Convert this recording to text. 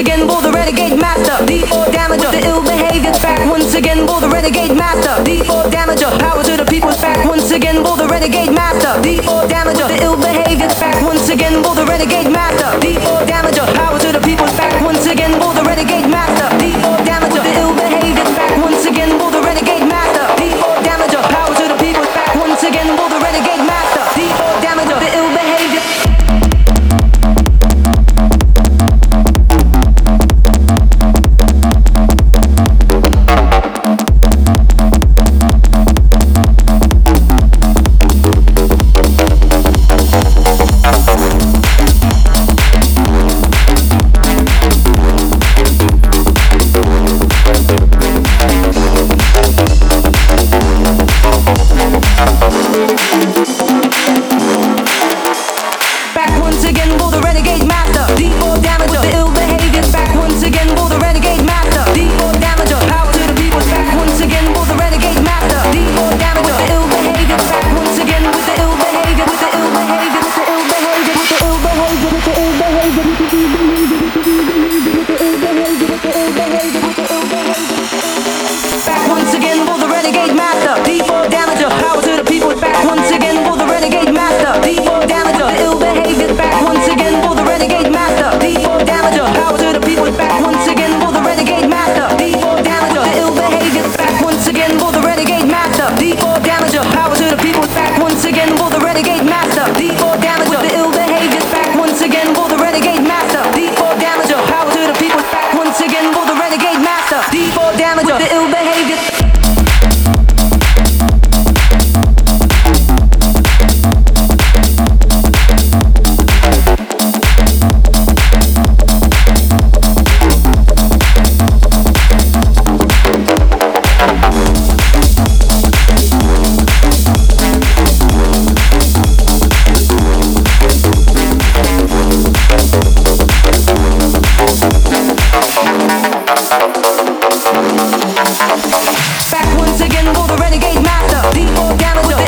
again for the renegade master. D4 damager, the ill behavior back once again for the renegade master. D4 damager, power to the people's back once again for the renegade master. D4 damager, the ill behavior back once again for the renegade master. D4 Thank you. damage with the ill behavior. Back once again for the renegade master, the organic.